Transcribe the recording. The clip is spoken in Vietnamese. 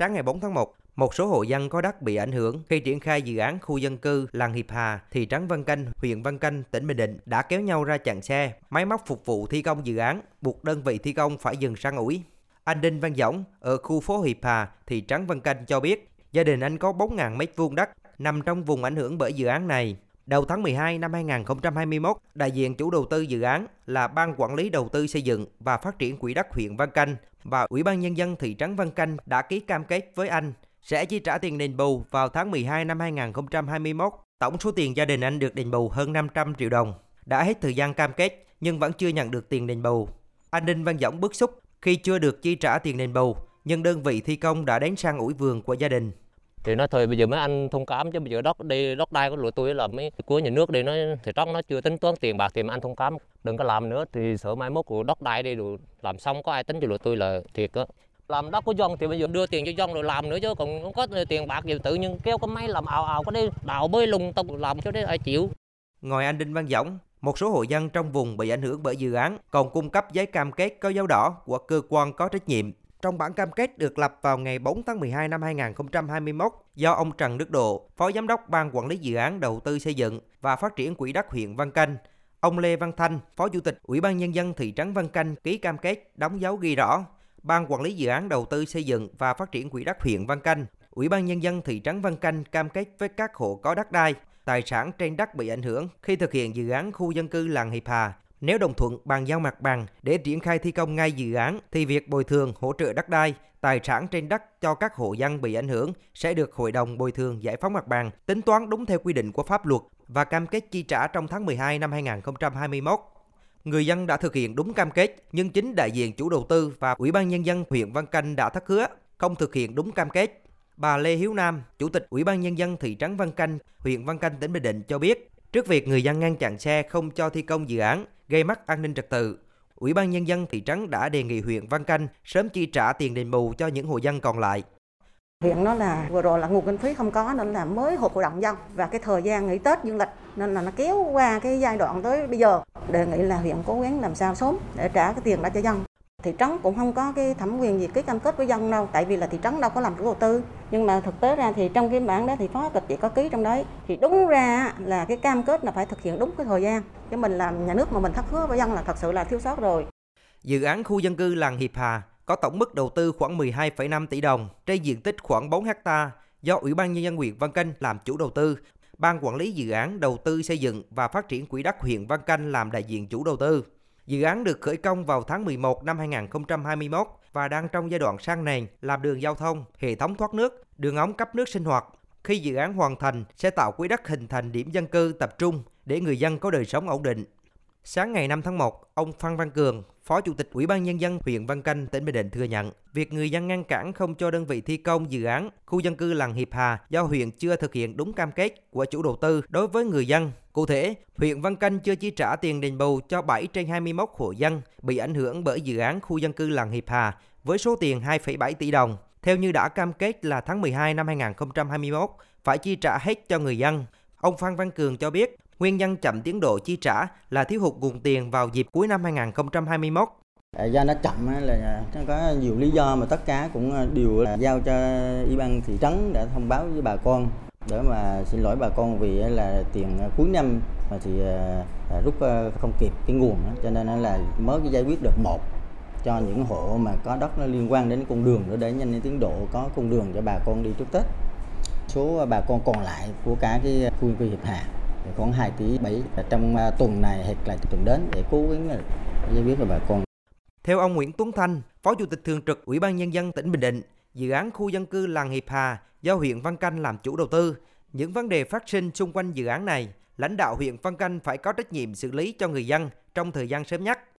Sáng ngày 4 tháng 1, một số hộ dân có đất bị ảnh hưởng khi triển khai dự án khu dân cư làng Hiệp Hà, thị trấn Văn Canh, huyện Văn Canh, tỉnh Bình Định đã kéo nhau ra chặn xe, máy móc phục vụ thi công dự án, buộc đơn vị thi công phải dừng sang ủi. Anh Đinh Văn Dõng ở khu phố Hiệp Hà, thị trấn Văn Canh cho biết, gia đình anh có 4.000 mét vuông đất nằm trong vùng ảnh hưởng bởi dự án này. Đầu tháng 12 năm 2021, đại diện chủ đầu tư dự án là Ban Quản lý Đầu tư xây dựng và Phát triển Quỹ đất huyện Văn Canh và Ủy ban Nhân dân thị trấn Văn Canh đã ký cam kết với anh sẽ chi trả tiền đền bù vào tháng 12 năm 2021. Tổng số tiền gia đình anh được đền bù hơn 500 triệu đồng. Đã hết thời gian cam kết nhưng vẫn chưa nhận được tiền đền bù. Anh Đinh Văn Dõng bức xúc khi chưa được chi trả tiền đền bù, nhưng đơn vị thi công đã đến sang ủi vườn của gia đình thì nói thôi, bây giờ mấy anh thông cảm chứ, bây giờ đất đi, đất đai của lụa tôi là mấy của nhà nước đi nó thì trống nó chưa tính toán tiền bạc thì mấy anh thông cảm, đừng có làm nữa. Thì sợ mai mốt của đất đai đi rồi làm xong có ai tính cho lụa tôi là thiệt á. Làm đất của dân thì bây giờ đưa tiền cho dân rồi làm nữa chứ, còn không có tiền bạc gì, tự nhiên kêu cái máy làm ào ào, có đi đào bơi lùng tông làm cho đấy ai chịu. Ngoài anh Đinh Văn Dõng, một số hộ dân trong vùng bị ảnh hưởng bởi dự án còn cung cấp giấy cam kết có dấu đỏ của cơ quan có trách nhiệm trong bản cam kết được lập vào ngày 4 tháng 12 năm 2021 do ông Trần Đức Độ, Phó Giám đốc Ban Quản lý Dự án Đầu tư Xây dựng và Phát triển Quỹ đất huyện Văn Canh, ông Lê Văn Thanh, Phó Chủ tịch Ủy ban Nhân dân thị trấn Văn Canh ký cam kết đóng dấu ghi rõ. Ban Quản lý Dự án Đầu tư Xây dựng và Phát triển Quỹ đất huyện Văn Canh, Ủy ban Nhân dân thị trấn Văn Canh cam kết với các hộ có đất đai, tài sản trên đất bị ảnh hưởng khi thực hiện dự án khu dân cư làng Hiệp Hà nếu đồng thuận bàn giao mặt bằng để triển khai thi công ngay dự án thì việc bồi thường hỗ trợ đất đai, tài sản trên đất cho các hộ dân bị ảnh hưởng sẽ được Hội đồng bồi thường giải phóng mặt bằng tính toán đúng theo quy định của pháp luật và cam kết chi trả trong tháng 12 năm 2021. Người dân đã thực hiện đúng cam kết, nhưng chính đại diện chủ đầu tư và Ủy ban Nhân dân huyện Văn Canh đã thất hứa, không thực hiện đúng cam kết. Bà Lê Hiếu Nam, Chủ tịch Ủy ban Nhân dân thị trấn Văn Canh, huyện Văn Canh, tỉnh Bình Định cho biết, trước việc người dân ngăn chặn xe không cho thi công dự án, gây mất an ninh trật tự. Ủy ban nhân dân thị trấn đã đề nghị huyện Văn Canh sớm chi trả tiền đền bù cho những hộ dân còn lại. Hiện nó là vừa rồi là nguồn kinh phí không có nên là mới hộp hội đồng dân và cái thời gian nghỉ Tết dương lịch nên là nó kéo qua cái giai đoạn tới bây giờ. Đề nghị là huyện cố gắng làm sao sớm để trả cái tiền đó cho dân thị trấn cũng không có cái thẩm quyền gì ký cam kết với dân đâu tại vì là thị trấn đâu có làm chủ đầu tư. Nhưng mà thực tế ra thì trong cái bản đó thì phó tịch chỉ có ký trong đấy. Thì đúng ra là cái cam kết là phải thực hiện đúng cái thời gian. Chứ mình làm nhà nước mà mình thất hứa với dân là thật sự là thiếu sót rồi. Dự án khu dân cư làng Hiệp Hà có tổng mức đầu tư khoảng 12,5 tỷ đồng trên diện tích khoảng 4 hecta do Ủy ban nhân dân huyện Văn Canh làm chủ đầu tư. Ban quản lý dự án đầu tư xây dựng và phát triển quỹ đất huyện Văn Canh làm đại diện chủ đầu tư. Dự án được khởi công vào tháng 11 năm 2021 và đang trong giai đoạn sang nền, làm đường giao thông, hệ thống thoát nước, đường ống cấp nước sinh hoạt. Khi dự án hoàn thành, sẽ tạo quỹ đất hình thành điểm dân cư tập trung để người dân có đời sống ổn định. Sáng ngày 5 tháng 1, ông Phan Văn Cường, Phó Chủ tịch Ủy ban Nhân dân huyện Văn Canh, tỉnh Bình Định thừa nhận, việc người dân ngăn cản không cho đơn vị thi công dự án khu dân cư làng Hiệp Hà do huyện chưa thực hiện đúng cam kết của chủ đầu tư đối với người dân. Cụ thể, huyện Văn Canh chưa chi trả tiền đền bù cho 7 trên 21 hộ dân bị ảnh hưởng bởi dự án khu dân cư làng Hiệp Hà với số tiền 2,7 tỷ đồng. Theo như đã cam kết là tháng 12 năm 2021 phải chi trả hết cho người dân. Ông Phan Văn Cường cho biết, Nguyên nhân chậm tiến độ chi trả là thiếu hụt nguồn tiền vào dịp cuối năm 2021. Do nó chậm là nó có nhiều lý do mà tất cả cũng à, đều đều giao cho ủy ban thị trấn để thông báo với bà con. Để mà xin lỗi bà con vì là tiền à, cuối năm mà thì à, rút không kịp cái nguồn cho nên là mới giải quyết được một cho những hộ mà có đất nó liên quan đến con đường nữa để nhanh tiến độ có con đường cho bà con đi trước Tết. Số bà con còn lại của cả cái khu quy Hiệp hạ khoảng 2 tỷ 7 trong à, tuần này hoặc là tuần đến để cố gắng à, giải quyết cho bà con. Theo ông Nguyễn Tuấn Thanh, Phó Chủ tịch Thường trực Ủy ban Nhân dân tỉnh Bình Định, dự án khu dân cư làng Hiệp Hà do huyện Văn Canh làm chủ đầu tư, những vấn đề phát sinh xung quanh dự án này, lãnh đạo huyện Văn Canh phải có trách nhiệm xử lý cho người dân trong thời gian sớm nhất.